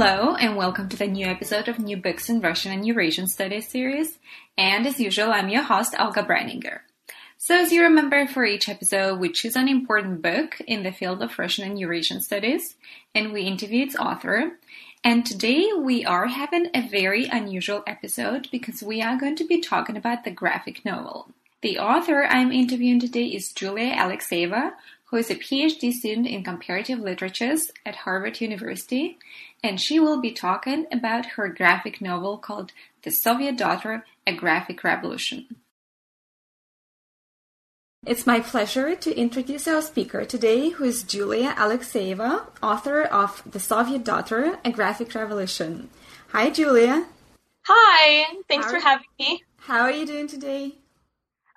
Hello, and welcome to the new episode of New Books in Russian and Eurasian Studies series. And as usual, I'm your host, Olga Breininger. So, as you remember, for each episode, we choose an important book in the field of Russian and Eurasian Studies, and we interview its author. And today we are having a very unusual episode because we are going to be talking about the graphic novel. The author I'm interviewing today is Julia Alekseyeva, who is a PhD student in comparative literatures at Harvard University, and she will be talking about her graphic novel called The Soviet Daughter A Graphic Revolution. It's my pleasure to introduce our speaker today, who is Julia Alekseyeva, author of The Soviet Daughter A Graphic Revolution. Hi, Julia. Hi, thanks how for having me. How are you doing today?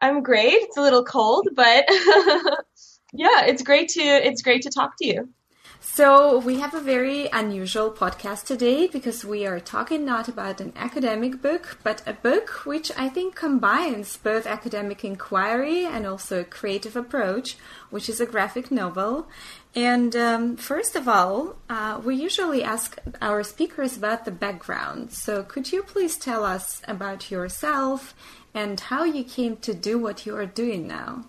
I'm great. It's a little cold, but yeah, it's great to it's great to talk to you. So, we have a very unusual podcast today because we are talking not about an academic book, but a book which I think combines both academic inquiry and also a creative approach, which is a graphic novel. And um, first of all, uh, we usually ask our speakers about the background. So, could you please tell us about yourself and how you came to do what you are doing now?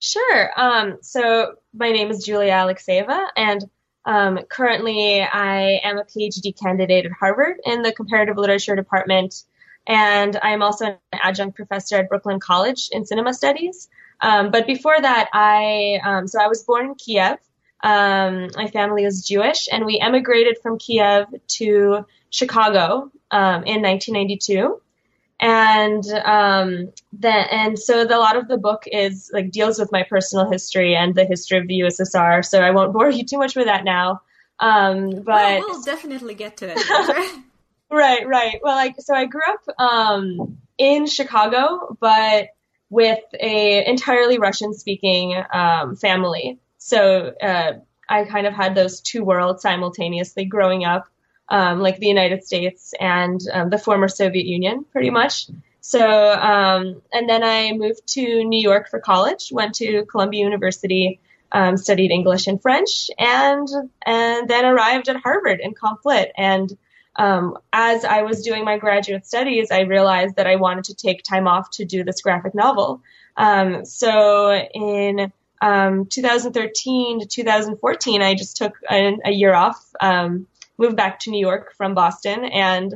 Sure. Um, so my name is Julia Alekseyeva, and um, currently I am a PhD candidate at Harvard in the comparative literature department, and I am also an adjunct professor at Brooklyn College in cinema studies. Um, but before that, I um, so I was born in Kiev. Um, my family is Jewish, and we emigrated from Kiev to Chicago um, in 1992 and um, then and so the, a lot of the book is like deals with my personal history and the history of the USSR. So I won't bore you too much with that now. Um, but well, we'll definitely get to it. right, right. Well, like so, I grew up um, in Chicago, but with a entirely Russian-speaking um, family. So uh, I kind of had those two worlds simultaneously growing up um, like the United States and um, the former Soviet Union, pretty much. So, um, and then I moved to New York for college, went to Columbia University, um, studied English and French, and and then arrived at Harvard in Comp Lit. And um, as I was doing my graduate studies, I realized that I wanted to take time off to do this graphic novel. Um, so in 2013 to 2014, I just took a, a year off. Um, moved back to New York from Boston and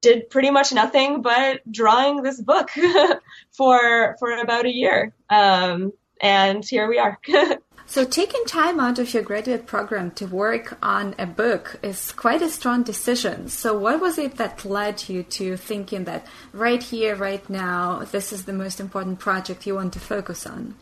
did pretty much nothing but drawing this book for for about a year. Um, and here we are. so taking time out of your graduate program to work on a book is quite a strong decision. So what was it that led you to thinking that right here, right now, this is the most important project you want to focus on?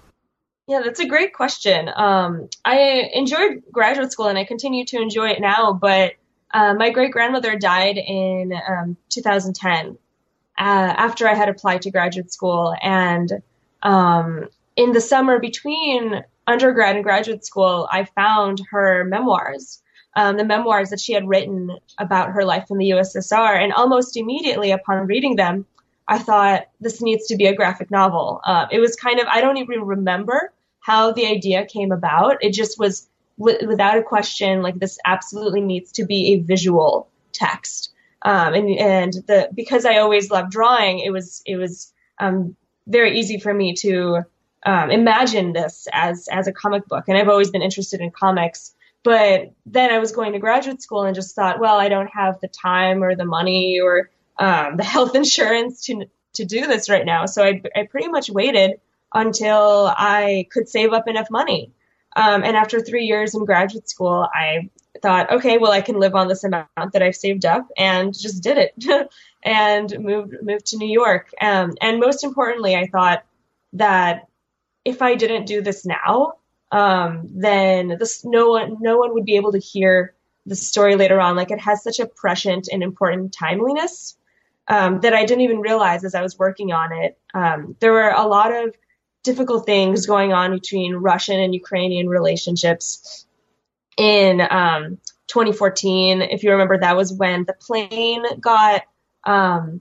Yeah, that's a great question. Um, I enjoyed graduate school and I continue to enjoy it now, but uh, my great grandmother died in um, 2010 uh, after I had applied to graduate school. And um, in the summer between undergrad and graduate school, I found her memoirs. Um, the memoirs that she had written about her life in the USSR. And almost immediately upon reading them, I thought this needs to be a graphic novel. Uh, it was kind of, I don't even remember how the idea came about. It just was w- without a question, like this absolutely needs to be a visual text. Um, and, and the, because I always loved drawing, it was, it was, um, very easy for me to, um, imagine this as, as a comic book. And I've always been interested in comics. But then I was going to graduate school and just thought, well, I don't have the time or the money or, um, the health insurance to, to do this right now. So I, I pretty much waited until I could save up enough money. Um, and after three years in graduate school, I thought, okay, well, I can live on this amount that I've saved up, and just did it, and moved moved to New York. Um, and most importantly, I thought that if I didn't do this now, um, then this no one no one would be able to hear the story later on, like it has such a prescient and important timeliness um, that I didn't even realize as I was working on it. Um, there were a lot of difficult things going on between Russian and Ukrainian relationships in um, 2014. If you remember, that was when the plane got um,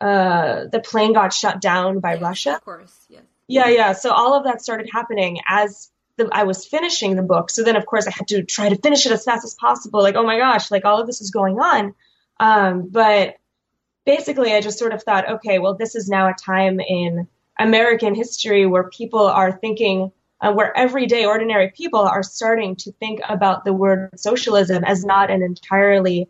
uh, the plane got shut down by yes, Russia. Of course, yes. Yeah, yeah. So all of that started happening as the, I was finishing the book. So then, of course, I had to try to finish it as fast as possible. Like, oh my gosh, like all of this is going on. Um, but basically, I just sort of thought, okay, well, this is now a time in American history where people are thinking, uh, where everyday ordinary people are starting to think about the word socialism as not an entirely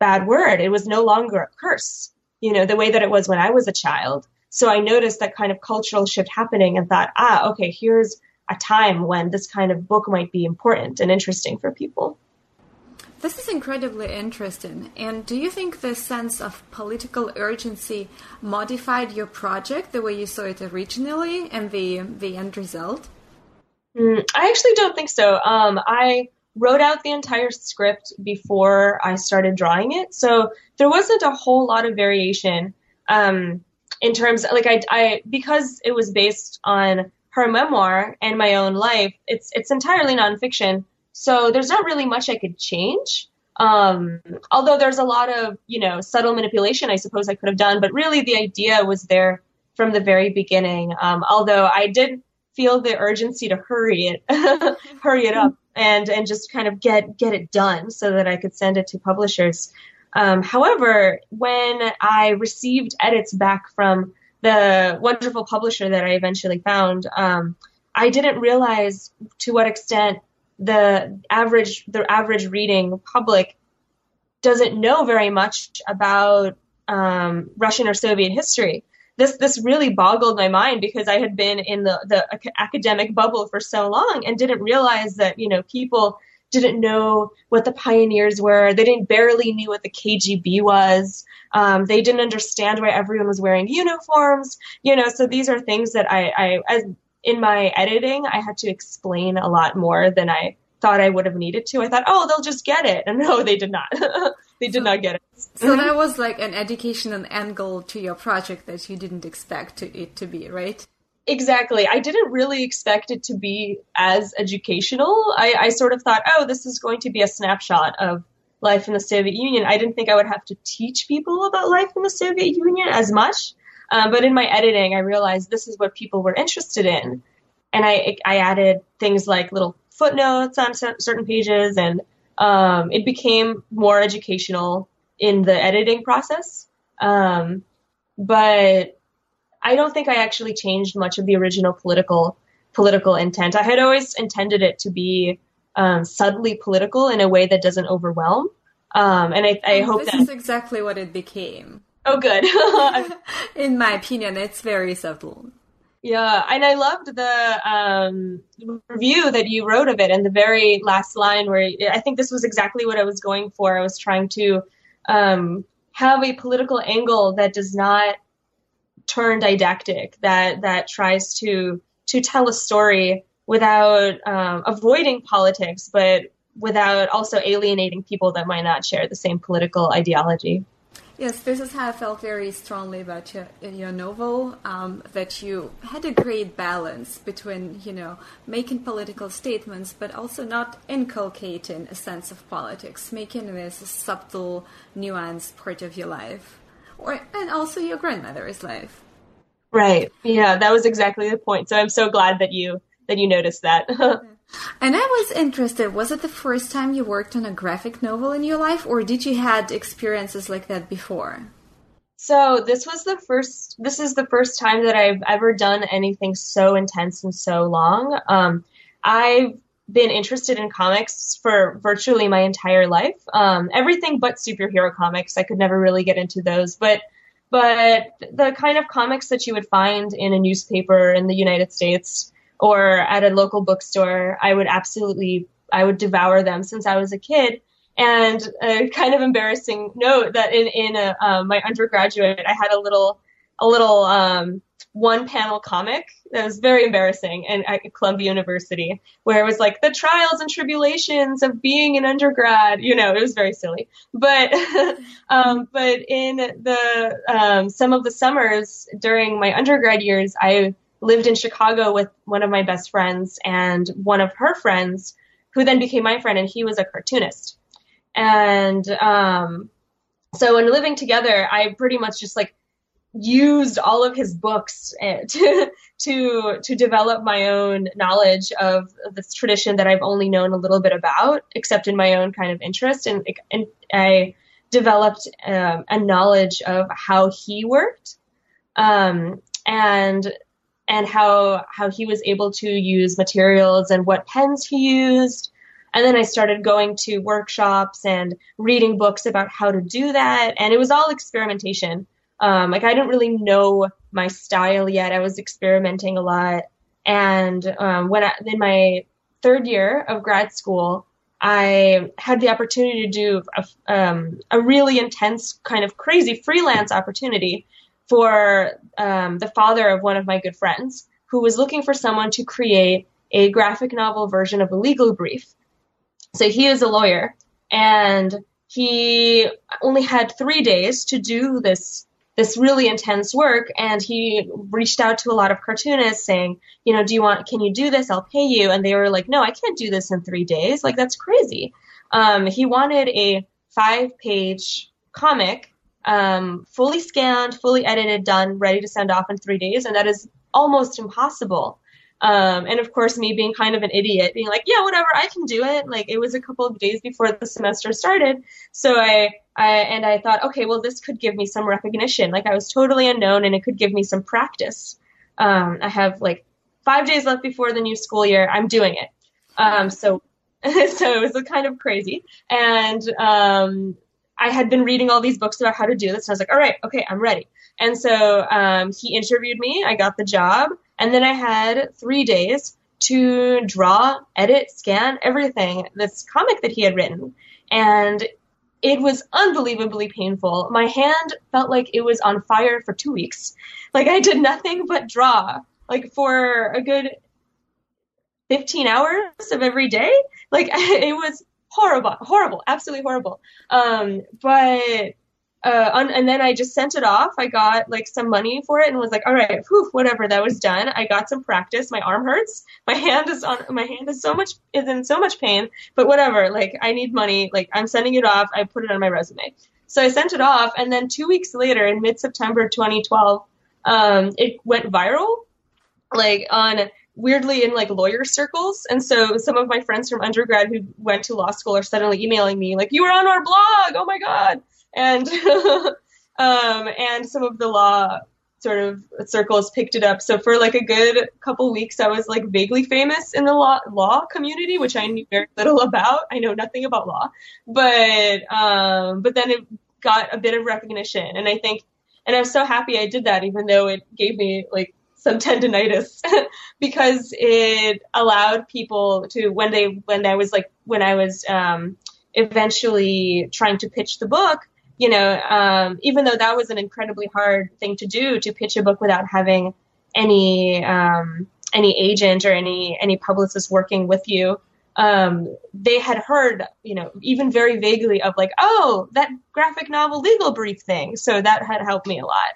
bad word. It was no longer a curse, you know, the way that it was when I was a child. So I noticed that kind of cultural shift happening and thought, ah, okay, here's a time when this kind of book might be important and interesting for people. This is incredibly interesting. And do you think this sense of political urgency modified your project the way you saw it originally and the the end result? Mm, I actually don't think so. Um, I wrote out the entire script before I started drawing it, so there wasn't a whole lot of variation um, in terms like I, I because it was based on her memoir and my own life. It's it's entirely nonfiction. So there's not really much I could change. Um, although there's a lot of, you know, subtle manipulation I suppose I could have done, but really the idea was there from the very beginning. Um, although I did feel the urgency to hurry it, hurry it up and, and just kind of get, get it done so that I could send it to publishers. Um, however, when I received edits back from the wonderful publisher that I eventually found, um, I didn't realize to what extent the average the average reading public doesn't know very much about um, Russian or Soviet history. This this really boggled my mind because I had been in the the academic bubble for so long and didn't realize that you know people didn't know what the pioneers were. They didn't barely knew what the KGB was. Um, they didn't understand why everyone was wearing uniforms. You know, so these are things that I, I as in my editing, I had to explain a lot more than I thought I would have needed to. I thought, oh, they'll just get it. And no, they did not. they did so, not get it. So that was like an educational angle to your project that you didn't expect to, it to be, right? Exactly. I didn't really expect it to be as educational. I, I sort of thought, oh, this is going to be a snapshot of life in the Soviet Union. I didn't think I would have to teach people about life in the Soviet Union as much. Um, but in my editing, I realized this is what people were interested in. And I, I added things like little footnotes on certain pages, and um, it became more educational in the editing process. Um, but I don't think I actually changed much of the original political political intent. I had always intended it to be um, subtly political in a way that doesn't overwhelm. Um, and I, I hope this that is exactly what it became. Oh, good. In my opinion, it's very subtle. Yeah, and I loved the um, review that you wrote of it, and the very last line where I think this was exactly what I was going for. I was trying to um, have a political angle that does not turn didactic, that that tries to to tell a story without um, avoiding politics, but without also alienating people that might not share the same political ideology. Yes, this is how I felt very strongly about your, your novel. Um, that you had a great balance between, you know, making political statements, but also not inculcating a sense of politics, making this a subtle, nuanced part of your life, or and also your grandmother's life. Right. Yeah, that was exactly the point. So I'm so glad that you that you noticed that. And I was interested, was it the first time you worked on a graphic novel in your life or did you had experiences like that before? So this was the first this is the first time that I've ever done anything so intense and so long. Um, I've been interested in comics for virtually my entire life. Um, everything but superhero comics. I could never really get into those, but but the kind of comics that you would find in a newspaper in the United States or at a local bookstore, I would absolutely, I would devour them since I was a kid. And a kind of embarrassing note that in, in a, uh, my undergraduate, I had a little a little um, one panel comic that was very embarrassing and at Columbia University where it was like the trials and tribulations of being an undergrad. You know, it was very silly. But um, but in the um, some of the summers during my undergrad years, I lived in Chicago with one of my best friends and one of her friends, who then became my friend, and he was a cartoonist. And um, so in living together, I pretty much just like used all of his books eh, to to to develop my own knowledge of this tradition that I've only known a little bit about, except in my own kind of interest, and and I developed um, a knowledge of how he worked, um, and and how how he was able to use materials and what pens he used. And then I started going to workshops and reading books about how to do that, and it was all experimentation. Um, like I didn't really know my style yet. I was experimenting a lot. And um, when I, in my third year of grad school, I had the opportunity to do a, um, a really intense, kind of crazy freelance opportunity for um, the father of one of my good friends who was looking for someone to create a graphic novel version of a legal brief. So he is a lawyer and he only had three days to do this this really intense work and he reached out to a lot of cartoonists saying you know do you want can you do this? I'll pay you. And they were like no i can't do this in three days. Like that's crazy. Um, he wanted a five page comic um, fully scanned fully edited done ready to send off in three days and that is almost impossible um, and of course, me being kind of an idiot, being like, yeah, whatever, I can do it. Like it was a couple of days before the semester started. So I, I, and I thought, okay, well, this could give me some recognition. Like I was totally unknown and it could give me some practice. Um, I have like five days left before the new school year. I'm doing it. Um, so, so it was kind of crazy. And, um, I had been reading all these books about how to do this, and I was like, all right, okay, I'm ready. And so um, he interviewed me. I got the job. And then I had three days to draw, edit, scan everything, this comic that he had written. And it was unbelievably painful. My hand felt like it was on fire for two weeks. Like I did nothing but draw, like for a good 15 hours of every day. Like it was horrible, horrible, absolutely horrible. Um, but uh, on, and then I just sent it off. I got like some money for it and was like, all right, whew, whatever. That was done. I got some practice. My arm hurts. My hand is on. My hand is so much is in so much pain. But whatever. Like I need money. Like I'm sending it off. I put it on my resume. So I sent it off, and then two weeks later, in mid September 2012, um, it went viral. Like on weirdly in like lawyer circles. And so some of my friends from undergrad who went to law school are suddenly emailing me like, "You were on our blog! Oh my god!" and um, and some of the law sort of circles picked it up. So for like a good couple weeks, I was like vaguely famous in the law law community, which I knew very little about. I know nothing about law, but um, but then it got a bit of recognition, and I think, and I'm so happy I did that, even though it gave me like some tendonitis because it allowed people to when they when I was like when I was um, eventually trying to pitch the book you know, um, even though that was an incredibly hard thing to do to pitch a book without having any um, any agent or any any publicist working with you, um, they had heard, you know, even very vaguely of like, oh, that graphic novel legal brief thing. So that had helped me a lot,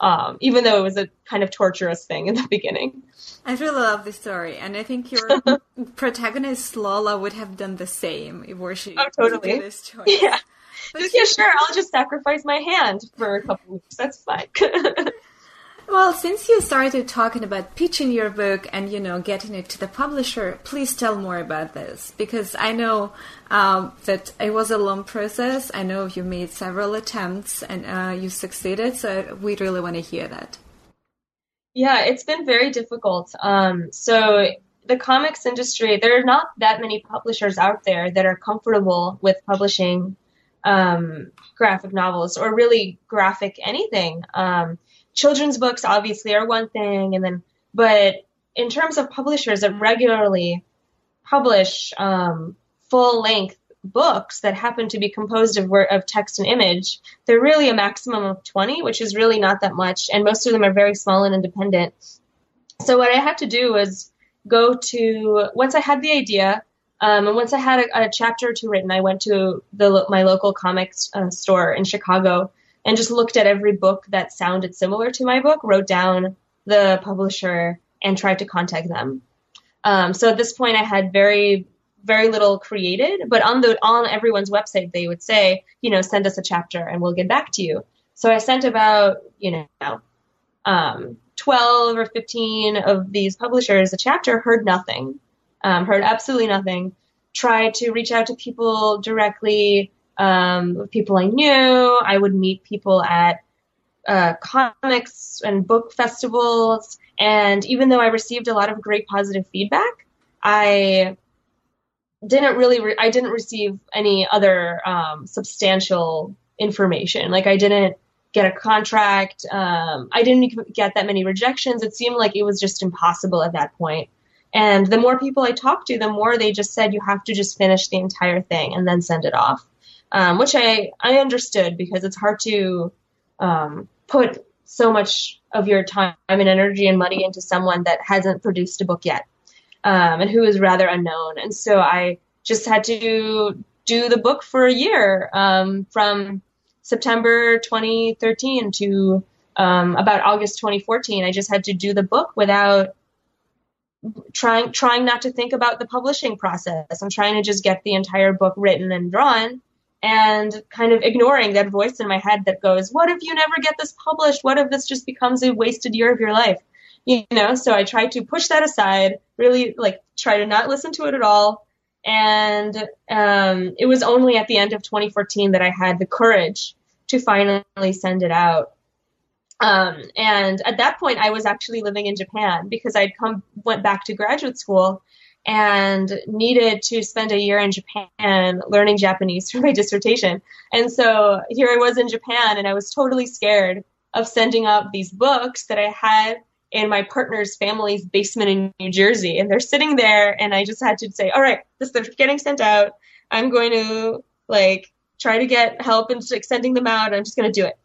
um, even though it was a kind of torturous thing in the beginning. I really love this story, and I think your protagonist Lola would have done the same if were she oh, totally. this choice. Yeah yeah, sure. I'll just sacrifice my hand for a couple weeks. That's fine. Well, since you started talking about pitching your book and you know getting it to the publisher, please tell more about this because I know um, that it was a long process. I know you made several attempts and uh, you succeeded. So we really want to hear that. Yeah, it's been very difficult. Um, so the comics industry, there are not that many publishers out there that are comfortable with publishing um, graphic novels or really graphic anything. Um, children's books obviously are one thing, and then but in terms of publishers that regularly publish um, full length books that happen to be composed of of text and image, they're really a maximum of 20, which is really not that much, and most of them are very small and independent. So what I had to do was go to once I had the idea, um, and once I had a, a, chapter or two written, I went to the my local comics uh, store in Chicago and just looked at every book that sounded similar to my book, wrote down the publisher, and tried to contact them. Um, so at this point, I had very very little created, but on the on everyone's website they would say, you know, send us a chapter and we'll get back to you. So I sent about you know um, 12 or 15 of these publishers a chapter, heard nothing, um, heard absolutely nothing. Tried to reach out to people directly, um, people I knew. I would meet people at uh, comics and book festivals. And even though I received a lot of great positive feedback, I didn't really, re- I didn't receive any other um, substantial information. Like I didn't get a contract. Um, I didn't get that many rejections. It seemed like it was just impossible at that point. And the more people I talked to, the more they just said you have to just finish the entire thing and then send it off, um, which I I understood because it's hard to um, put so much of your time and energy and money into someone that hasn't produced a book yet um, and who is rather unknown. And so I just had to do the book for a year um, from September 2013 to um, about August 2014. I just had to do the book without trying trying not to think about the publishing process. I'm trying to just get the entire book written and drawn and kind of ignoring that voice in my head that goes, "What if you never get this published? What if this just becomes a wasted year of your life?" You know, so I try to push that aside, really like try to not listen to it at all. And um, it was only at the end of 2014 that I had the courage to finally send it out. Um, and at that point, I was actually living in Japan because I'd come, went back to graduate school and needed to spend a year in Japan learning Japanese for my dissertation. And so here I was in Japan and I was totally scared of sending up these books that I had in my partner's family's basement in New Jersey. And they're sitting there and I just had to say, all right, this is getting sent out. I'm going to like try to get help in sending them out. I'm just going to do it.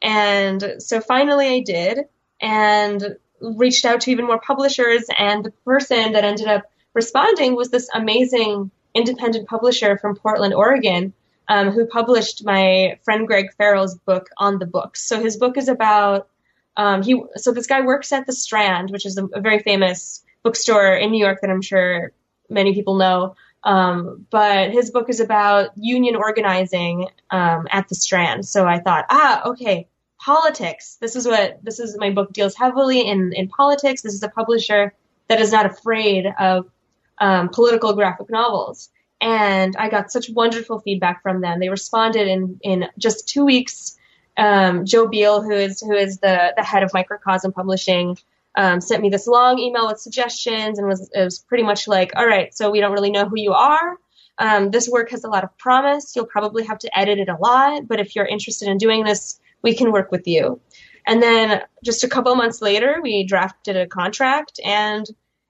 And so finally I did and reached out to even more publishers. And the person that ended up responding was this amazing independent publisher from Portland, Oregon, um, who published my friend Greg Farrell's book on the books. So his book is about um, he. So this guy works at the Strand, which is a, a very famous bookstore in New York that I'm sure many people know. Um, but his book is about union organizing um, at the Strand. So I thought, ah, okay, politics. This is what this is. My book deals heavily in in politics. This is a publisher that is not afraid of um, political graphic novels. And I got such wonderful feedback from them. They responded in in just two weeks. Um, Joe Biel, who is who is the the head of Microcosm Publishing, um, sent me this long email with suggestions and was, was pretty much like, all right, so we don't really know who you are. Um, this work has a lot of promise. You'll probably have to edit it a lot, but if you're interested in doing this, we can work with you. And then just a couple months later, we drafted a contract and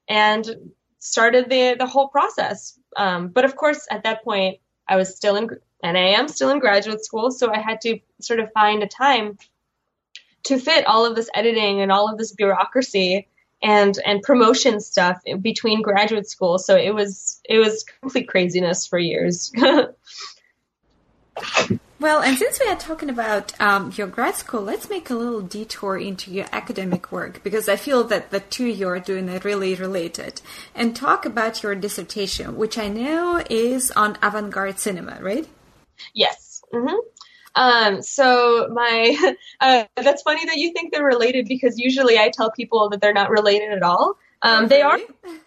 and started the the whole process. Um, but of course, at that point, I was still in and I am still in graduate school, so I had to sort of find a time to fit all of this editing and all of this bureaucracy and and promotion stuff between graduate school. So it was it was complete craziness for years. well, and since we are talking about um, your grad school, let's make a little detour into your academic work because I feel that the two you are doing are really related. And talk about your dissertation, which I know is on avant-garde cinema, right? Yes. Mm-hmm. Um, so my, uh, that's funny that you think they're related because usually I tell people that they're not related at all. Um, they are,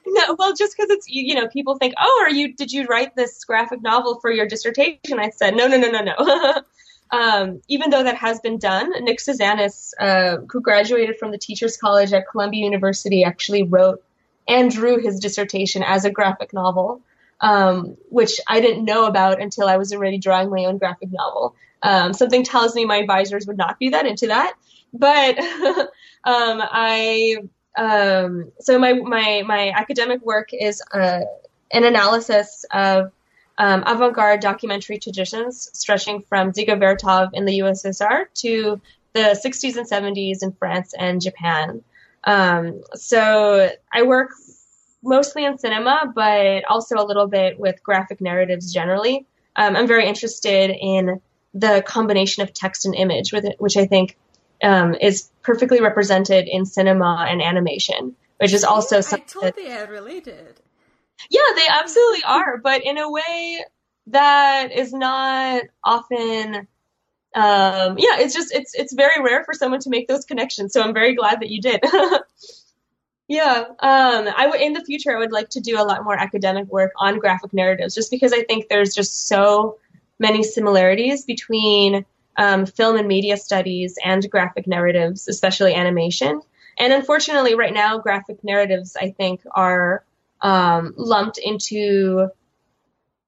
no, well, just because it's, you know, people think, oh, are you, did you write this graphic novel for your dissertation? I said, no, no, no, no, no. um, even though that has been done, Nick Sousanis, uh, who graduated from the Teachers College at Columbia University, actually wrote and drew his dissertation as a graphic novel, um, which I didn't know about until I was already drawing my own graphic novel. Um, something tells me my advisors would not be that into that, but um, I um, so my my my academic work is uh, an analysis of um, avant-garde documentary traditions stretching from Dziga Vertov in the USSR to the 60s and 70s in France and Japan. Um, so I work mostly in cinema, but also a little bit with graphic narratives generally. Um, I'm very interested in the combination of text and image, with it, which I think um, is perfectly represented in cinema and animation, which is also yeah, something. I they are related. Yeah, they absolutely are, but in a way that is not often. Um, yeah, it's just it's it's very rare for someone to make those connections. So I'm very glad that you did. yeah, um, I would in the future I would like to do a lot more academic work on graphic narratives, just because I think there's just so many similarities between um, film and media studies and graphic narratives, especially animation. And unfortunately, right now, graphic narratives I think are um, lumped into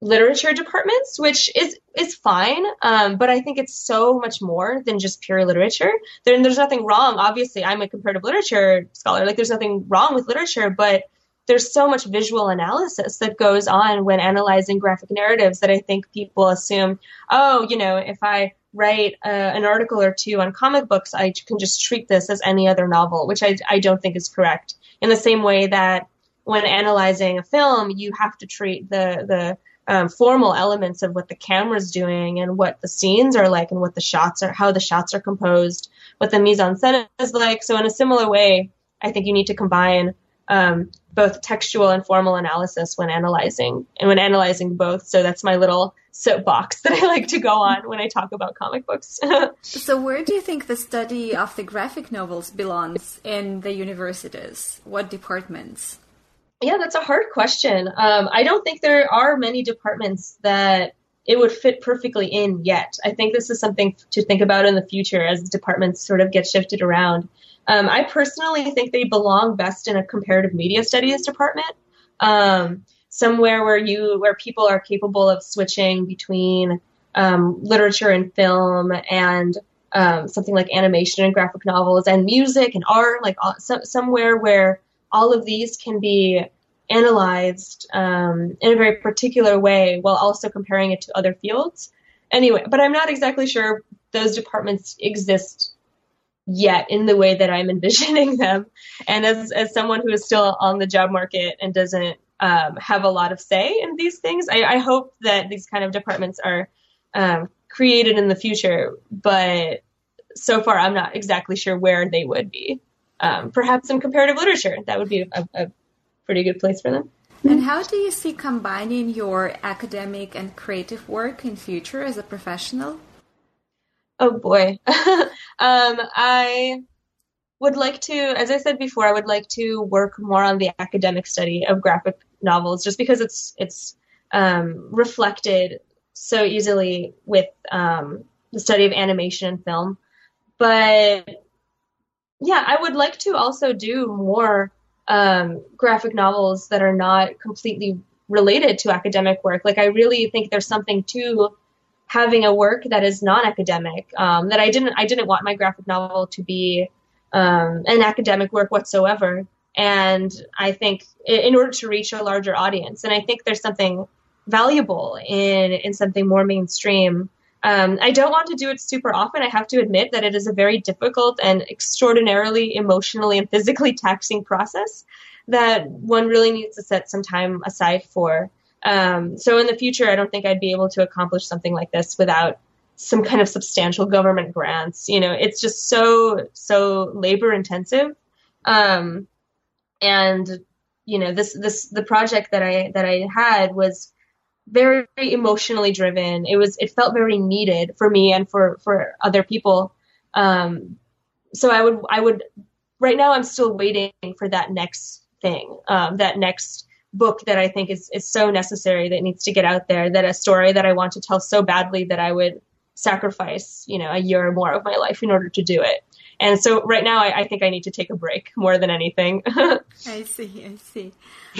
literature departments, which is is fine. Um, but I think it's so much more than just pure literature. There, there's nothing wrong. Obviously, I'm a comparative literature scholar. Like, there's nothing wrong with literature, but there's so much visual analysis that goes on when analyzing graphic narratives that I think people assume, oh, you know, if I write uh, an article or two on comic books, I can just treat this as any other novel, which I, I don't think is correct. In the same way that when analyzing a film, you have to treat the the um, formal elements of what the camera's doing and what the scenes are like and what the shots are, how the shots are composed, what the mise en scène is like. So in a similar way, I think you need to combine um, both textual and formal analysis when analyzing and when analyzing both. So that's my little soapbox that I like to go on when I talk about comic books. so where do you think the study of the graphic novels belongs in the universities? What departments? Yeah, that's a hard question. Um, I don't think there are many departments that it would fit perfectly in yet. I think this is something to think about in the future as departments sort of get shifted around. Um, I personally think they belong best in a comparative media studies department, um, somewhere where you where people are capable of switching between um, literature and film and um, something like animation and graphic novels and music and art, like all, so, somewhere where all of these can be analyzed um, in a very particular way while also comparing it to other fields. Anyway, but I'm not exactly sure those departments exist yet in the way that I'm envisioning them. And as, as someone who is still on the job market and doesn't um, have a lot of say in these things, I, I hope that these kind of departments are um, created in the future. But so far, I'm not exactly sure where they would be um, perhaps in comparative literature. That would be a, a pretty good place for them. And how do you see combining your academic and creative work in future as a professional? Oh boy. um, I would like to, as I said before, I would like to work more on the academic study of graphic novels, just because it's it's um, reflected so easily with um, the study of animation and film. But yeah, I would like to also do more um, graphic novels that are not completely related to academic work. Like, I really think there's something to having a work that is non-academic. Um, that I didn't, I didn't want my graphic novel to be um, an academic work whatsoever. And I think in order to reach a larger audience, and I think there's something valuable in in something more mainstream um, I don't want to do it super often. I have to admit that it is a very difficult and extraordinarily emotionally and physically taxing process that one really needs to set some time aside for. Um, so in the future, I don't think I'd be able to accomplish something like this without some kind of substantial government grants. You know, it's just so so labor intensive, um, and you know this this the project that I that I had was very emotionally driven. It was it felt very needed for me and for for other people. Um, so I would I would right now I'm still waiting for that next thing, um, that next book that I think is is so necessary that needs to get out there. That a story that I want to tell so badly that I would sacrifice you know a year or more of my life in order to do it. And so right now, I, I think I need to take a break more than anything. I see, I see.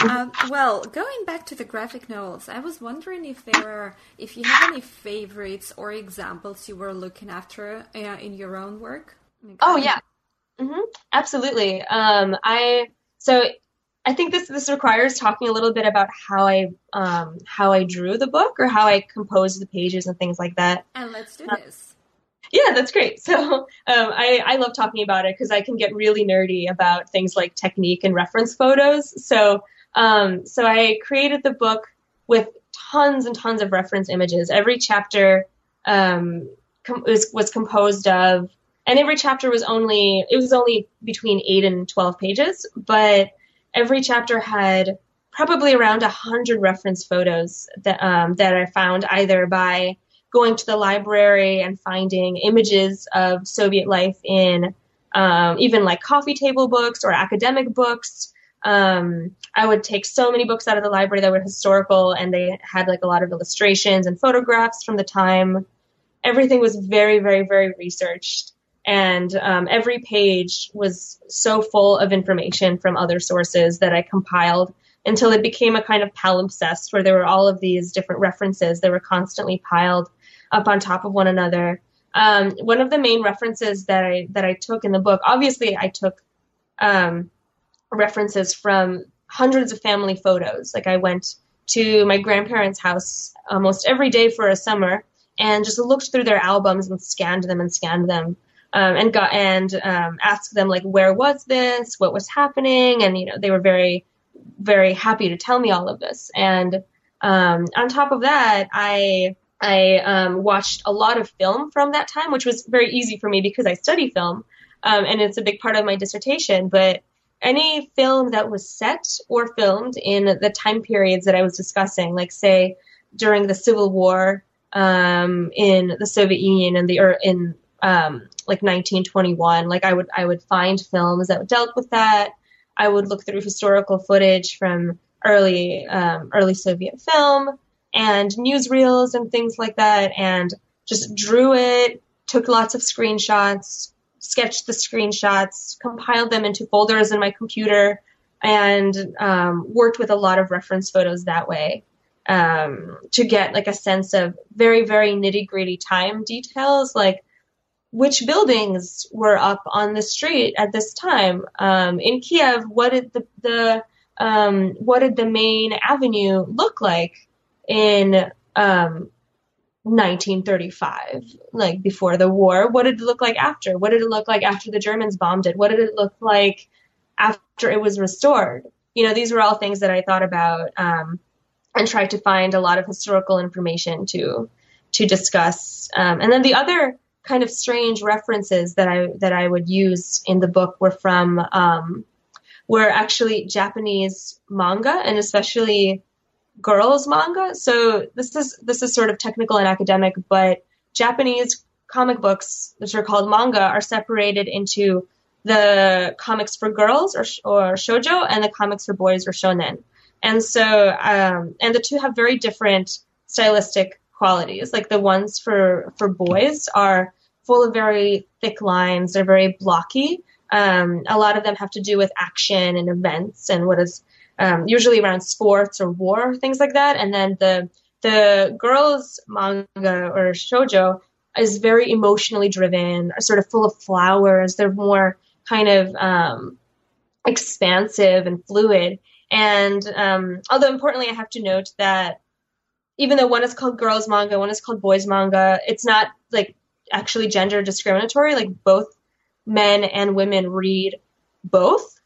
Um, well, going back to the graphic novels, I was wondering if there are, if you have any favorites or examples you were looking after uh, in your own work. oh yeah, mm-hmm. absolutely. Um, I so I think this this requires talking a little bit about how I um, how I drew the book or how I composed the pages and things like that. And let's do Uh, this. Yeah, that's great. So um, I, I love talking about it because I can get really nerdy about things like technique and reference photos. So um, so I created the book with tons and tons of reference images. Every chapter um, com- was, was composed of, and every chapter was only it was only between eight and twelve pages, but every chapter had probably around a hundred reference photos that um, that I found either by going to the library and finding images of Soviet life in um, even like coffee table books or academic books. Um, I would take so many books out of the library that were historical and they had like a lot of illustrations and photographs from the time. Everything was very, very, very researched. And um, every page was so full of information from other sources that I compiled until it became a kind of palimpsest where there were all of these different references that were constantly piled up on top of one another. Um, one of the main references that I that I took in the book, obviously, I took um, references from hundreds of family photos. Like I went to my grandparents' house almost every day for a summer and just looked through their albums and scanned them and scanned them. Um, and got and um, asked them like where was this? What was happening? And you know they were very very happy to tell me all of this. And um, on top of that i I um, watched a lot of film from that time, which was very easy for me because I study film, um, and it's a big part of my dissertation. But any film that was set or filmed in the time periods that I was discussing, like say during the Civil War um, in the Soviet Union and the or in um, like 1921, like I would I would find films that dealt with that. I would look through historical footage from early um, early Soviet film and newsreels and things like that, and just drew it, took lots of screenshots, sketched the screenshots, compiled them into folders in my computer, and um, worked with a lot of reference photos that way um, to get like a sense of very, very nitty gritty time details, like which buildings were up on the street at this time um, in Kiev. What did the, the um, what did the main avenue look like? in um, 1935, like before the war. What did it look like after? What did it look like after the Germans bombed it? What did it look like after it was restored? You know, these were all things that I thought about um, and tried to find a lot of historical information to to discuss. Um, and then the other kind of strange references that I that I would use in the book were from um, were actually Japanese manga and especially girls manga. So this is this is sort of technical and academic, but Japanese comic books, which are called manga, are separated into the comics for girls or or shojo and the comics for boys or shonen. And so um, and the two have very different stylistic qualities. Like the ones for for boys are full of very thick lines. They're very blocky. Um, a lot of them have to do with action and events and what is um, usually around sports or war, things like that. And then the the girls manga or shojo is very emotionally driven, sort of full of flowers. They're more kind of um, expansive and fluid. And um, although importantly, I have to note that even though one is called girls manga, one is called boys manga, it's not like actually gender discriminatory. Like both men and women read both.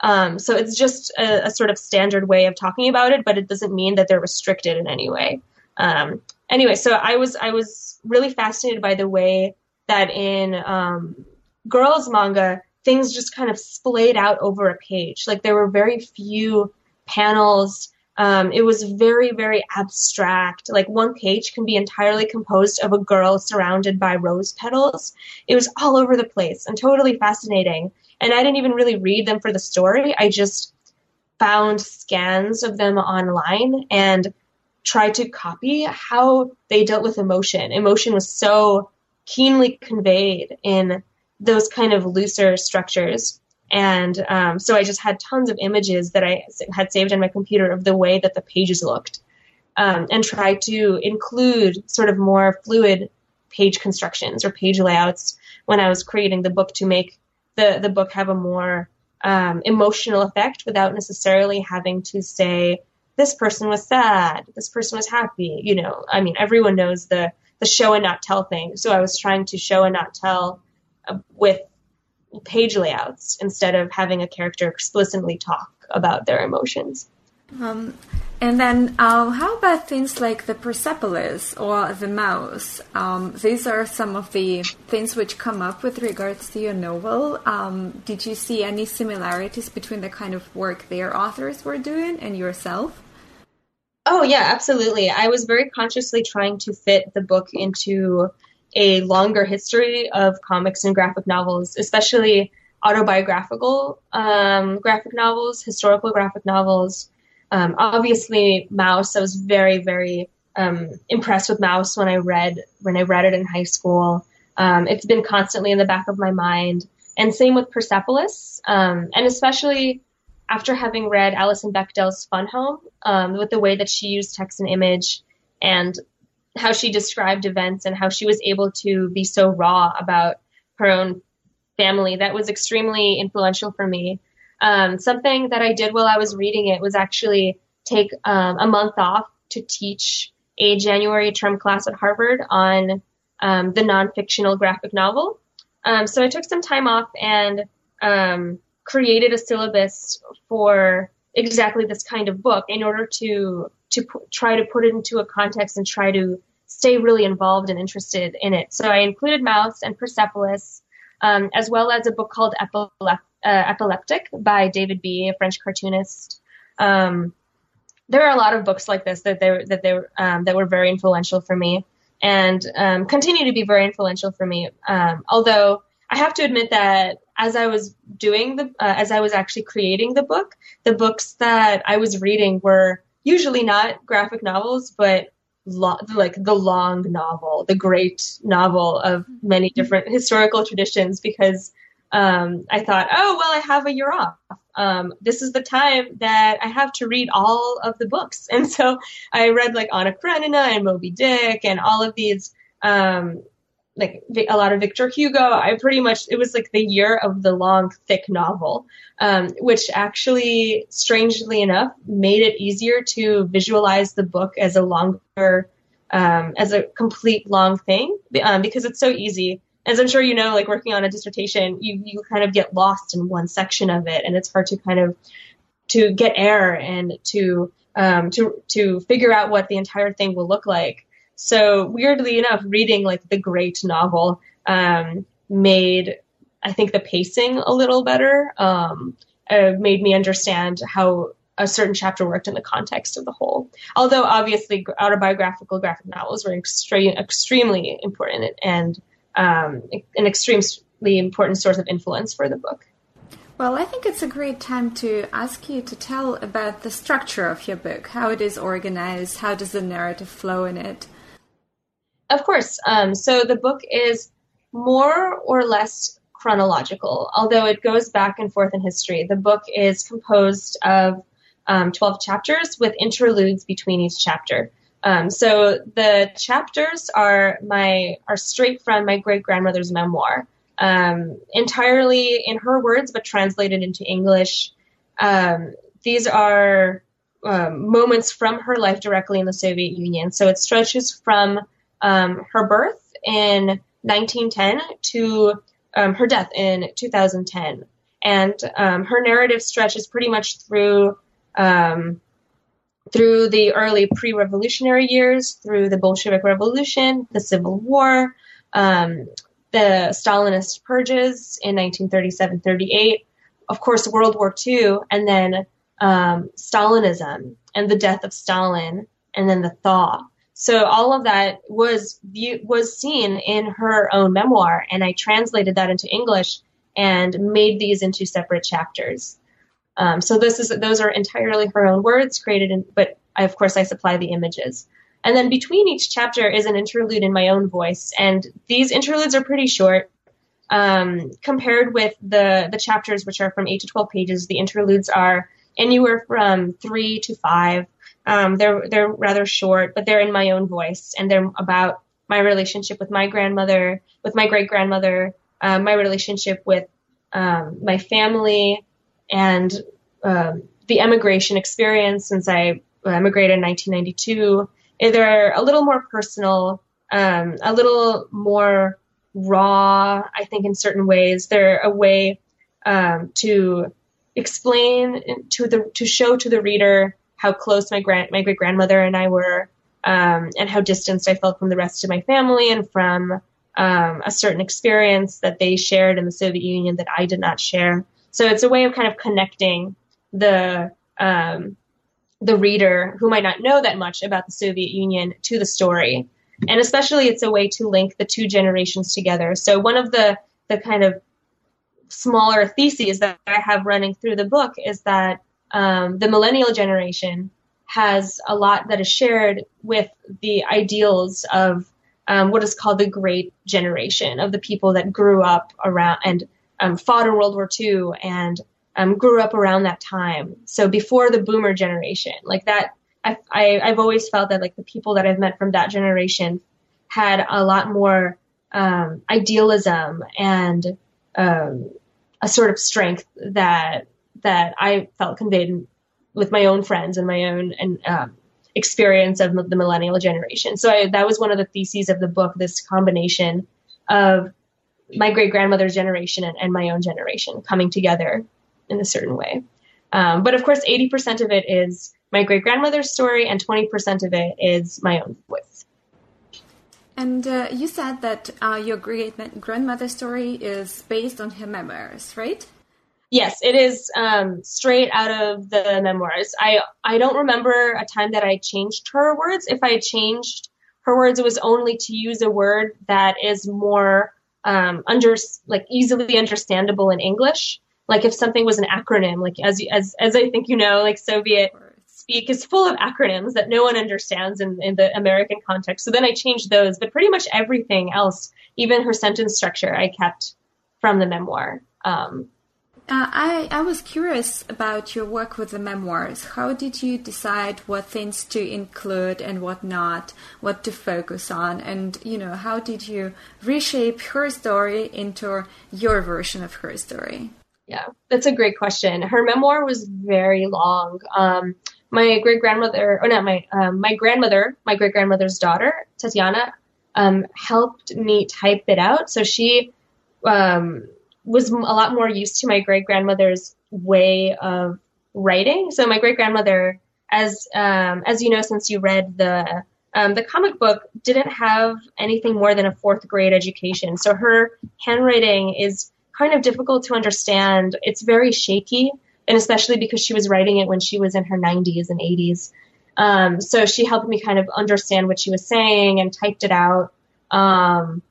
Um, so it's just a, a, sort of standard way of talking about it, but it doesn't mean that they're restricted in any way. Um, anyway, so I was I was really fascinated by the way that in um, girls manga things just kind of splayed out over a page. Like there were very few panels. Um, it was very very abstract. Like one page can be entirely composed of a girl surrounded by rose petals. It was all over the place and totally fascinating and I didn't even really read them for the story. I just found scans of them online and tried to copy how they dealt with emotion. Emotion was so keenly conveyed in those kind of looser structures. And um, so I just had tons of images that I had saved on my computer of the way that the pages looked um, and tried to include sort of more fluid page constructions or page layouts when I was creating the book to make the the book have a more um, emotional effect without necessarily having to say this person was sad, this person was happy. You know, I mean, everyone knows the the show and not tell thing. So I was trying to show and not tell uh, with page layouts instead of having a character explicitly talk about their emotions. Um, and then, uh, how about things like the Persepolis or the Maus? Um, these are some of the things which come up with regards to your novel. Um, did you see any similarities between the kind of work their authors were doing and yourself? Oh, yeah, absolutely. I was very consciously trying to fit the book into a longer history of comics and graphic novels, especially autobiographical um, graphic novels, historical graphic novels. Um, obviously, Maus. I was very, very um, impressed with Maus when I read when I read it in high school. Um, it's been constantly in the back of my mind, and same with Persepolis, um, and especially after having read Alison Bechdel's Fun Home, um, with the way that she used text and image and how she described events and how she was able to be so raw about her own family, that was extremely influential for me. Um, something that I did while I was reading it was actually take um, a month off to teach a January term class at Harvard on um, the non-fictional graphic novel. Um, so I took some time off and um, created a syllabus for exactly this kind of book in order to to p- try to put it into a context and try to stay really involved and interested in it. So I included Maus and Persepolis, um, as well as a book called Epilep- uh, Epileptic by David B., a French cartoonist. Um, there are a lot of books like this that they that they um, that were very influential for me and um, continue to be very influential for me. Um, although I have to admit that as I was doing the, uh, as I was actually creating the book, the books that I was reading were usually not graphic novels, but lo- like the long novel, the great novel of many different historical traditions. Because um, I thought, oh well, I have a year off. Um, this is the time that I have to read all of the books, and so I read like Anna Karenina and Moby Dick and all of these um, like a lot of Victor Hugo. I pretty much it was like the year of the long, thick novel, um, which actually, strangely enough, made it easier to visualize the book as a longer, um, as a complete long thing, um, because it's so easy. As I'm sure you know, like working on a dissertation, you you kind of get lost in one section of it, and it's hard to kind of to get air and to um, to to figure out what the entire thing will look like. So weirdly enough, reading like the great novel um, made I think the pacing a little better. Um, uh, made me understand how a certain chapter worked in the context of the whole. Although obviously autobiographical graphic novels were extreme, extremely important and um, an extremely important source of influence for the book. Well, I think it's a great time to ask you to tell about the structure of your book, how it is organized, how does the narrative flow in it. Of course. Um, so the book is more or less chronological, although it goes back and forth in history. The book is composed of um, 12 chapters with interludes between each chapter. Um, so the chapters are my are straight from my great grandmother's memoir, um, entirely in her words, but translated into English. Um, these are um, moments from her life directly in the Soviet Union. So it stretches from um, her birth in 1910 to um, her death in 2010. And um, her narrative stretches pretty much through um, through the early pre-revolutionary years, through the Bolshevik Revolution, the Civil War, um, the Stalinist purges in 1937-38, of course World War II, and then um, Stalinism and the death of Stalin, and then the thaw. So all of that was was seen in her own memoir, and I translated that into English and made these into separate chapters. Um, so this is those are entirely her own words created, in, but I, of course I supply the images. And then between each chapter is an interlude in my own voice, and these interludes are pretty short. Um, compared with the the chapters, which are from eight to twelve pages, the interludes are anywhere from three to five. Um, they're they're rather short, but they're in my own voice, and they're about my relationship with my grandmother, with my great grandmother, um, my relationship with um, my family, and um, the emigration experience since I emigrated in 1992. They're a little more personal, um, a little more raw, I think, in certain ways. They're a way um, to explain to the to show to the reader how close my grand my great grandmother and I were, um, and how distanced I felt from the rest of my family and from um, a certain experience that they shared in the Soviet Union that I did not share. So it's a way of kind of connecting the um, the reader who might not know that much about the Soviet Union to the story. And especially it's a way to link the two generations together. So one of the, the kind of smaller theses that I have running through the book is that um, the millennial generation has a lot that is shared with the ideals of um, what is called the Great Generation of the people that grew up around and um, fought in World War II and um, grew up around that time. So before the Boomer generation, like that, I, I, I've always felt that like the people that I've met from that generation had a lot more um, idealism and um, a sort of strength that that I felt conveyed with my own friends and my own and um, experience of the millennial generation. So I, that was one of the theses of the book. This combination of my great grandmother's generation and, and, my own generation coming together in a certain way. Um, but of course, 80% of it is my great grandmother's story, and 20% of it is my own voice. And uh, you said that uh, your great grandmother's story is based on her memoirs, right? Yes, it is um, straight out of the memoirs. I I don't remember a time that I changed her words. If I changed her words, it was only to use a word that is more um, under like easily understandable in English. Like if something was an acronym, like as as as I think you know, like Soviet speak is full of acronyms that no one understands in, in the American context. So then I changed those, but pretty much everything else, even her sentence structure, I kept from the memoir. Um, uh, I, I was curious about your work with the memoirs. How did you decide what things to include and what not, what to focus on, and you know how did you reshape her story into your version of her story? Yeah, that's a great question. Her memoir was very long. Um, my great grandmother, or not my, um, my grandmother, my great grandmother's daughter, Tatiana, um, helped me type it out. So she um, was a lot more used to my great grandmother's way of writing. So my great grandmother, as um, as you know, since you read the um, the comic book, didn't have anything more than a fourth grade education. So her handwriting is kind of difficult to understand. It's very shaky, and especially because she was writing it when she was in her 90s and 80s. Um, so she helped me kind of understand what she was saying and typed it out, um,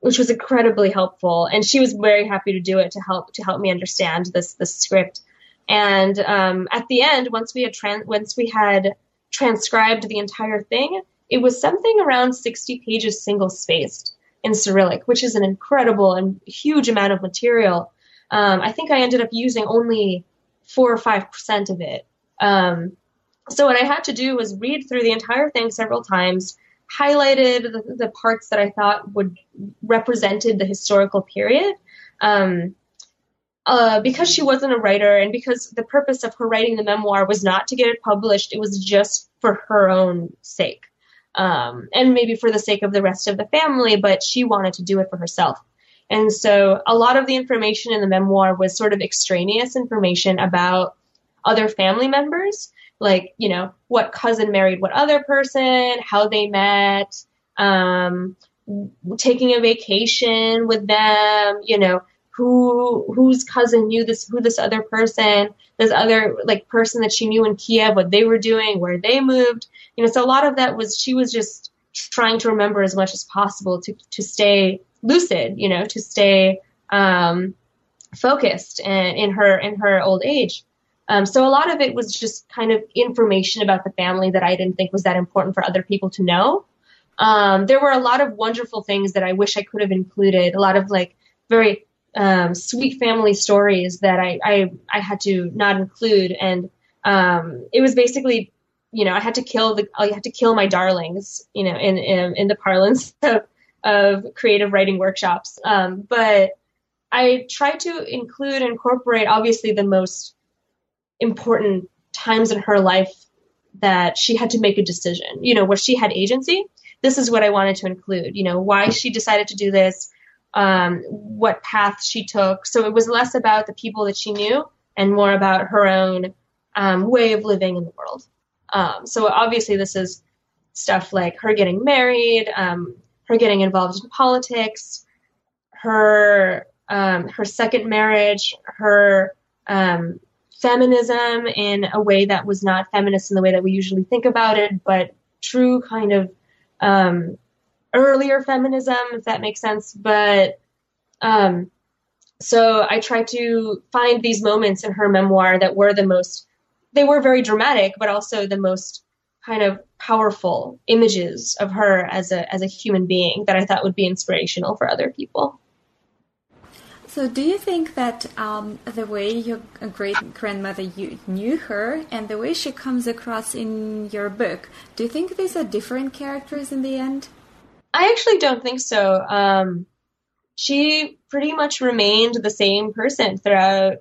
which was incredibly helpful. And she was very happy to do it to help to help me understand this this script. And um, at the end, once we had tran- once we had transcribed the entire thing, it was something around 60 pages single spaced in Cyrillic, which is an incredible and huge amount of material. Um, I think I ended up using only four or five percent of it. Um, so what I had to do was read through the entire thing several times, highlighted the, the parts that I thought would represented the historical period. Um, uh, because she wasn't a writer and because the purpose of her writing the memoir was not to get it published, it was just for her own sake um, and maybe for the sake of the rest of the family, but she wanted to do it for herself. And so a lot of the information in the memoir was sort of extraneous information about other family members, like, you know, what cousin married what other person, how they met, um, taking a vacation with them, you know, who whose cousin knew this who this other person, this other like person that she knew in Kiev, what they were doing, where they moved. You know, so a lot of that was she was just trying to remember as much as possible to to stay lucid, you know, to stay um, focused in, in her in her old age. Um, so a lot of it was just kind of information about the family that I didn't think was that important for other people to know. Um, there were a lot of wonderful things that I wish I could have included. A lot of like very um, sweet family stories that I, I, I had to not include. And um, it was basically, you know, I had to kill the, I had to kill my darlings, you know, in, in, in the parlance of, of creative writing workshops. Um, but I try to include, incorporate, obviously, the most important times in her life that she had to make a decision, you know, where she had agency. This is what I wanted to include, you know, why she decided to do this, um, what path she took. So it was less about the people that she knew and more about her own um, way of living in the world. Um, so obviously, this is stuff like her getting married, um, her getting involved in politics, her um, her second marriage, her um, feminism in a way that was not feminist in the way that we usually think about it, but true kind of um, earlier feminism, if that makes sense. But um, so I tried to find these moments in her memoir that were the most, they were very dramatic, but also the most kind of powerful images of her as a as a human being that I thought would be inspirational for other people. So, do you think that um, the way your great grandmother knew her and the way she comes across in your book, do you think these are different characters in the end? I actually don't think so. Um, she pretty much remained the same person throughout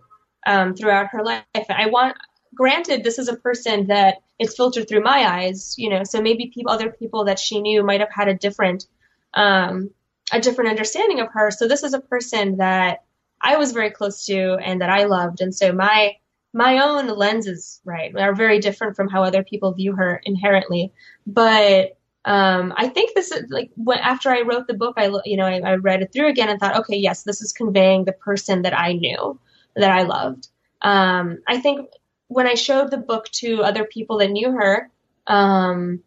um, throughout her life. I want, granted, this is a person that it's filtered through my eyes, you know, so maybe people, other people that she knew might have had a different um, a different understanding of her. So this is a person that I was very close to and that I loved. And so my my own lenses, right, are very different from how other people view her inherently. But um, I think this is like when, after I wrote the book, I you know I, I read it through again and thought, okay, yes, this is conveying the person that I knew, that I loved. Um, I think when I showed the book to other people that knew her, um,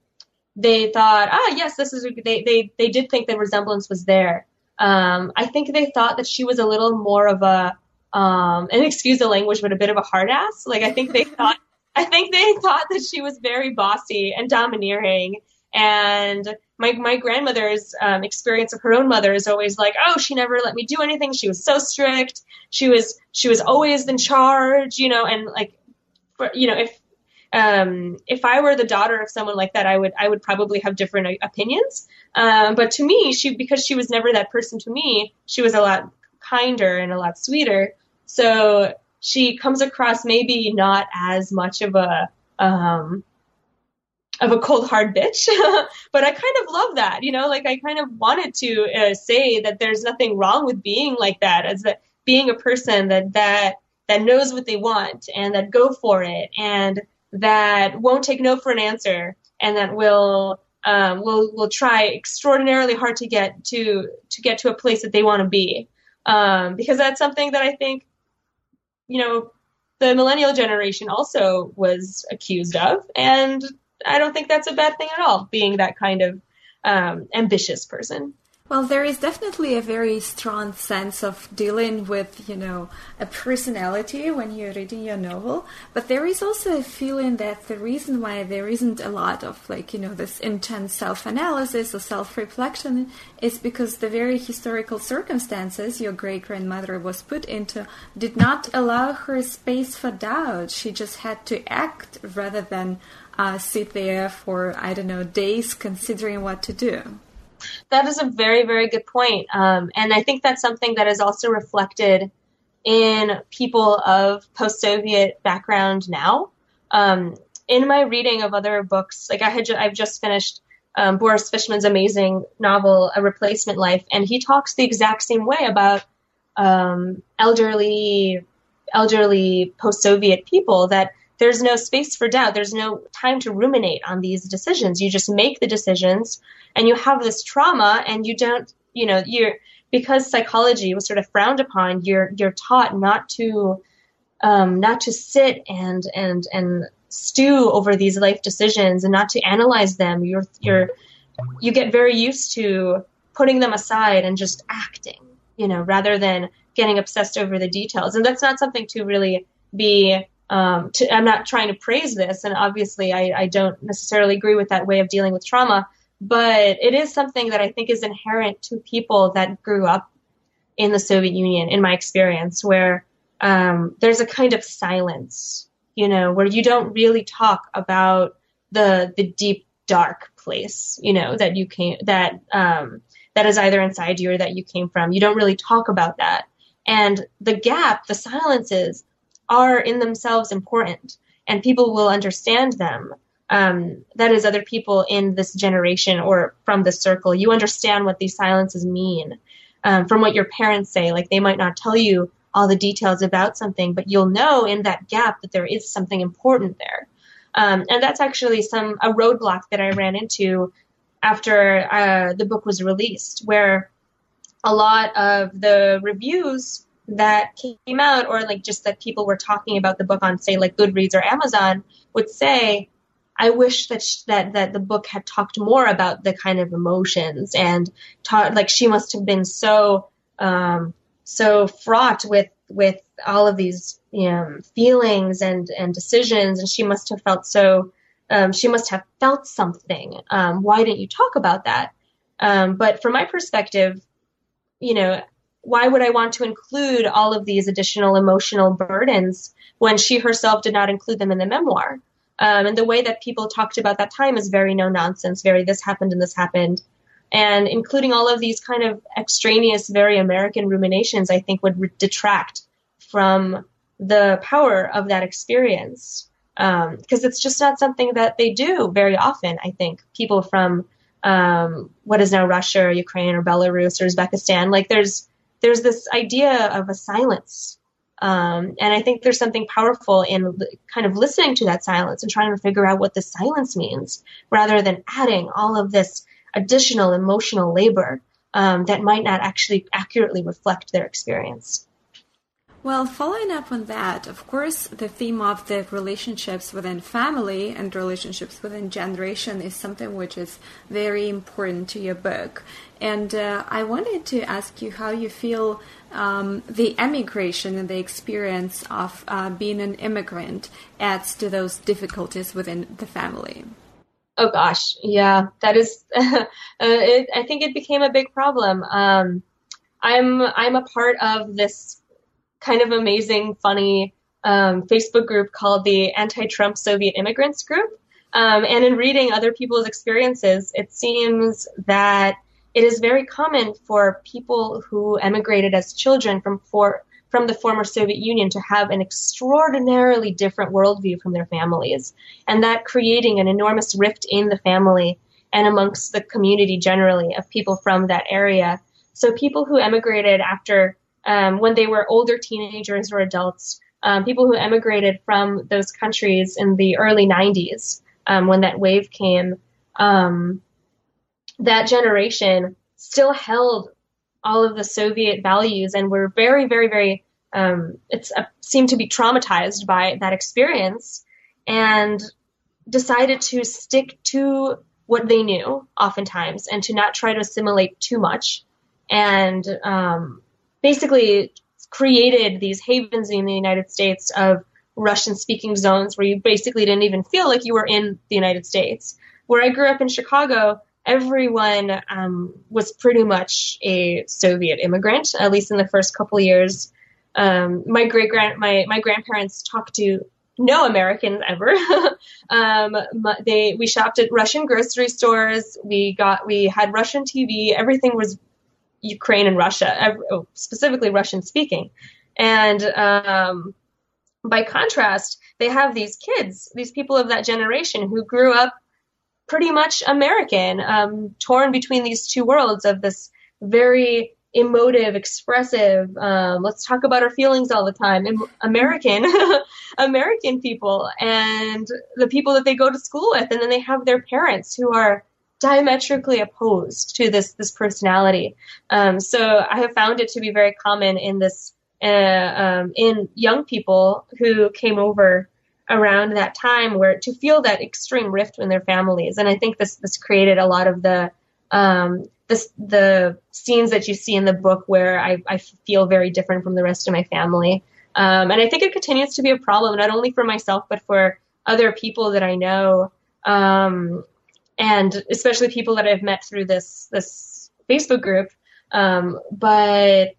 they thought, ah, yes, this is, they, they, they did think the resemblance was there. Um, I think they thought that she was a little more of a, um, and excuse the language, but a bit of a hard ass. Like, I think they thought, I think they thought that she was very bossy and domineering. And my, my grandmother's um, experience of her own mother is always like, oh, she never let me do anything. She was so strict. She was, she was always in charge, you know, and like, for, you know, if um, if I were the daughter of someone like that, I would I would probably have different opinions. Um, but to me, she because she was never that person to me, she was a lot kinder and a lot sweeter. So she comes across maybe not as much of a um, of a cold hard bitch, but I kind of love that. You know, like I kind of wanted to uh, say that there's nothing wrong with being like that, as that being a person that that that knows what they want and that go for it and that won't take no for an answer and that will um, will will try extraordinarily hard to get to to get to a place that they want to be um, because that's something that I think you know the millennial generation also was accused of and I don't think that's a bad thing at all being that kind of um, ambitious person. Well, there is definitely a very strong sense of dealing with, you know, a personality when you're reading your novel. But there is also a feeling that the reason why there isn't a lot of, like, you know, this intense self analysis or self reflection is because the very historical circumstances your great grandmother was put into did not allow her space for doubt. She just had to act rather than uh, sit there for, I don't know, days considering what to do. That is a very, very good point. Um, and I think that's something that is also reflected in people of post Soviet background now. Um, in my reading of other books, like I had, ju- I've just finished um, Boris Fishman's amazing novel, A Replacement Life, and he talks the exact same way about um, elderly, elderly post-Soviet people that there's no space for doubt. There's no time to ruminate on these decisions. You just make the decisions and you have this trauma and you don't, you know, you're, because psychology was sort of frowned upon, you're, you're taught not to, um, not to sit and, and, and stew over these life decisions and not to analyze them. You're, you're, you get very used to putting them aside and just acting, you know, rather than getting obsessed over the details. And that's not something to really be um, to, I'm not trying to praise this, and obviously I, I, don't necessarily agree with that way of dealing with trauma but it is something that I think is inherent to people that grew up in the Soviet Union, in my experience, where um, there's a kind of silence, you know, where you don't really talk about the the deep dark place, you know, that you came that um, that is either inside you or that you came from. You don't really talk about that, And the gap, the silences, are in themselves important, and people will understand them. Um, that is, other people in this generation or from this circle. You understand what these silences mean um, from what your parents say. Like they might not tell you all the details about something, but you'll know in that gap that there is something important there. Um, and that's actually some a roadblock that I ran into after uh, the book was released, where a lot of the reviews that came out, or like just that people were talking about the book on, say, like Goodreads or Amazon, would say, "I wish that sh- that that the book had talked more about the kind of emotions and taught like she must have been so um, so fraught with with all of these you know, feelings and and decisions, and she must have felt so. Um, she must have felt something. Um, why didn't you talk about that? Um, but from my perspective, you know, why would I want to include all of these additional emotional burdens when she herself did not include them in the memoir? Um, and the way that people talked about that time is very no nonsense, very this happened and this happened. And including all of these kind of extraneous, very American ruminations, I think would re- detract from the power of that experience. Because um, it's just not something that they do very often, I think. People from um, what is now Russia or Ukraine or Belarus or Uzbekistan, like there's there's this idea of a silence. Um, and I think there's something powerful in kind of listening to that silence and trying to figure out what the silence means rather than adding all of this additional emotional labor um, that might not actually accurately reflect their experience. Well, following up on that, of course, the theme of the relationships within family and relationships within generation is something which is very important to your book. And uh, I wanted to ask you how you feel um, the emigration and the experience of uh, being an immigrant adds to those difficulties within the family. Oh gosh, yeah, that is. uh, it, I think it became a big problem. Um, I'm I'm a part of this kind of amazing, funny um, Facebook group called the Anti-Trump Soviet Immigrants Group. Um, and in reading other people's experiences, it seems that it is very common for people who emigrated as children from for, from the former Soviet Union to have an extraordinarily different worldview from their families, and that creating an enormous rift in the family and amongst the community generally of people from that area. So people who emigrated after um, when they were older teenagers or adults, um, people who emigrated from those countries in the early 90s um, when that wave came, um, that generation still held all of the Soviet values and were very, very, very, um, uh, seemed to be traumatized by that experience and decided to stick to what they knew oftentimes and to not try to assimilate too much and um, basically created these havens in the United States of Russian speaking zones where you basically didn't even feel like you were in the United States. Where I grew up in Chicago, everyone um, was pretty much a Soviet immigrant, at least in the first couple years. Um, my great grand my my grandparents talked to no Americans ever. um, they we shopped at Russian grocery stores. We got we had Russian TV. Everything was Ukraine and Russia, oh, specifically Russian speaking, and um, by contrast, they have these kids, these people of that generation who grew up pretty much American, um, torn between these two worlds of this very emotive, expressive, um, let's talk about our feelings all the time, American, American people, and the people that they go to school with, and then they have their parents who are diametrically opposed to this this personality. Um, so I have found it to be very common in this uh, um, in young people who came over around that time where to feel that extreme rift in their families. And i think this this created a lot of the um, the scenes that you see in the book where I, I feel very different from the rest of my family. Um, and i think it continues to be a problem not only for myself but for other people that i know. Um, and especially people that i've met through this this facebook group um, but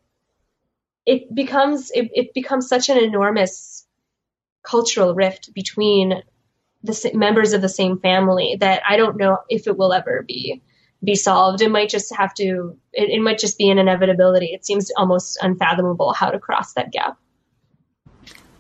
it becomes it, it becomes such an enormous cultural rift between the members of the same family that I don't know if it will ever be be solved. It might just have to, it, it might just be an inevitability. It seems almost unfathomable how to cross that gap.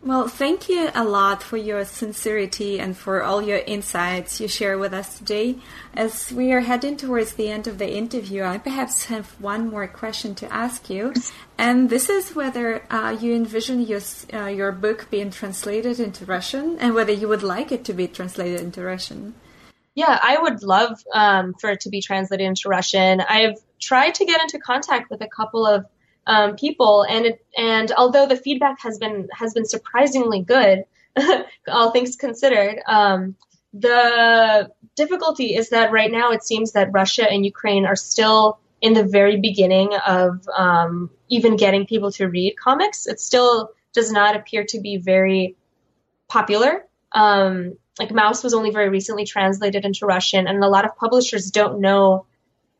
Well, thank you a lot for your sincerity and for all your insights you share with us today. As we are heading towards the end of the interview, I perhaps have one more question to ask you, and this is whether uh, you envision your uh, your book being translated into Russian, and whether you would like it to be translated into Russian. Yeah, I would love um, for it to be translated into Russian. I've tried to get into contact with a couple of um, people, and it, and although the feedback has been has been surprisingly good, all things considered, um, the difficulty is that right now it seems that Russia and Ukraine are still in the very beginning of um, even getting people to read comics. It still does not appear to be very popular. Um, like Maus was only very recently translated into Russian, and a lot of publishers don't know.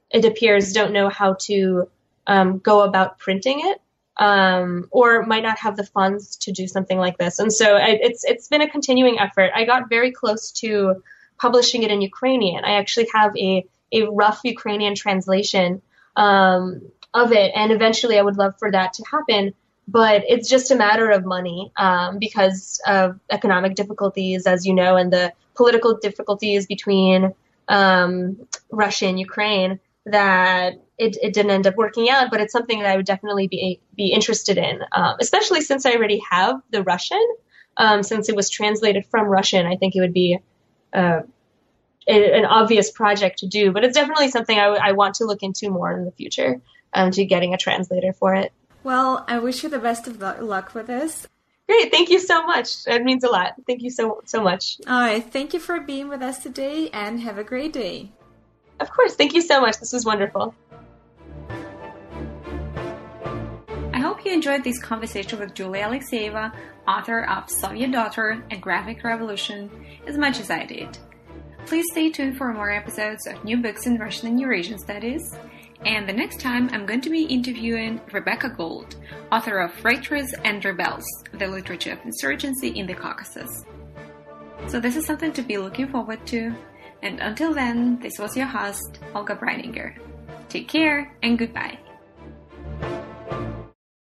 It appears don't know how to um, go about printing it, um, or might not have the funds to do something like this. And so I, it's it's been a continuing effort. I got very close to publishing it in Ukrainian. I actually have a a rough Ukrainian translation um, of it, and eventually I would love for that to happen. But it's just a matter of money um, because of economic difficulties, as you know, and the political difficulties between um, Russia and Ukraine that it, it didn't end up working out, but it's something that I would definitely be be interested in, um, especially since I already have the Russian. Um, since it was translated from Russian, I think it would be uh, a, an obvious project to do. But it's definitely something I, w- I want to look into more in the future, um, to getting a translator for it. Well, I wish you the best of luck with this. Great, thank you so much. It means a lot. Thank you so so much. All right, thank you for being with us today, and have a great day. Of course. Thank you so much. This was wonderful. I hope you enjoyed this conversation with Julia Alekseyeva, author of Soviet Daughter and Graphic Revolution, as much as I did. Please stay tuned for more episodes of New Books in Russian and Eurasian Studies. And the next time, I'm going to be interviewing Rebecca Gould, author of Traitors and Rebels The Literature of Insurgency in the Caucasus. So, this is something to be looking forward to. And until then, this was your host, Olga Breininger. Take care and goodbye.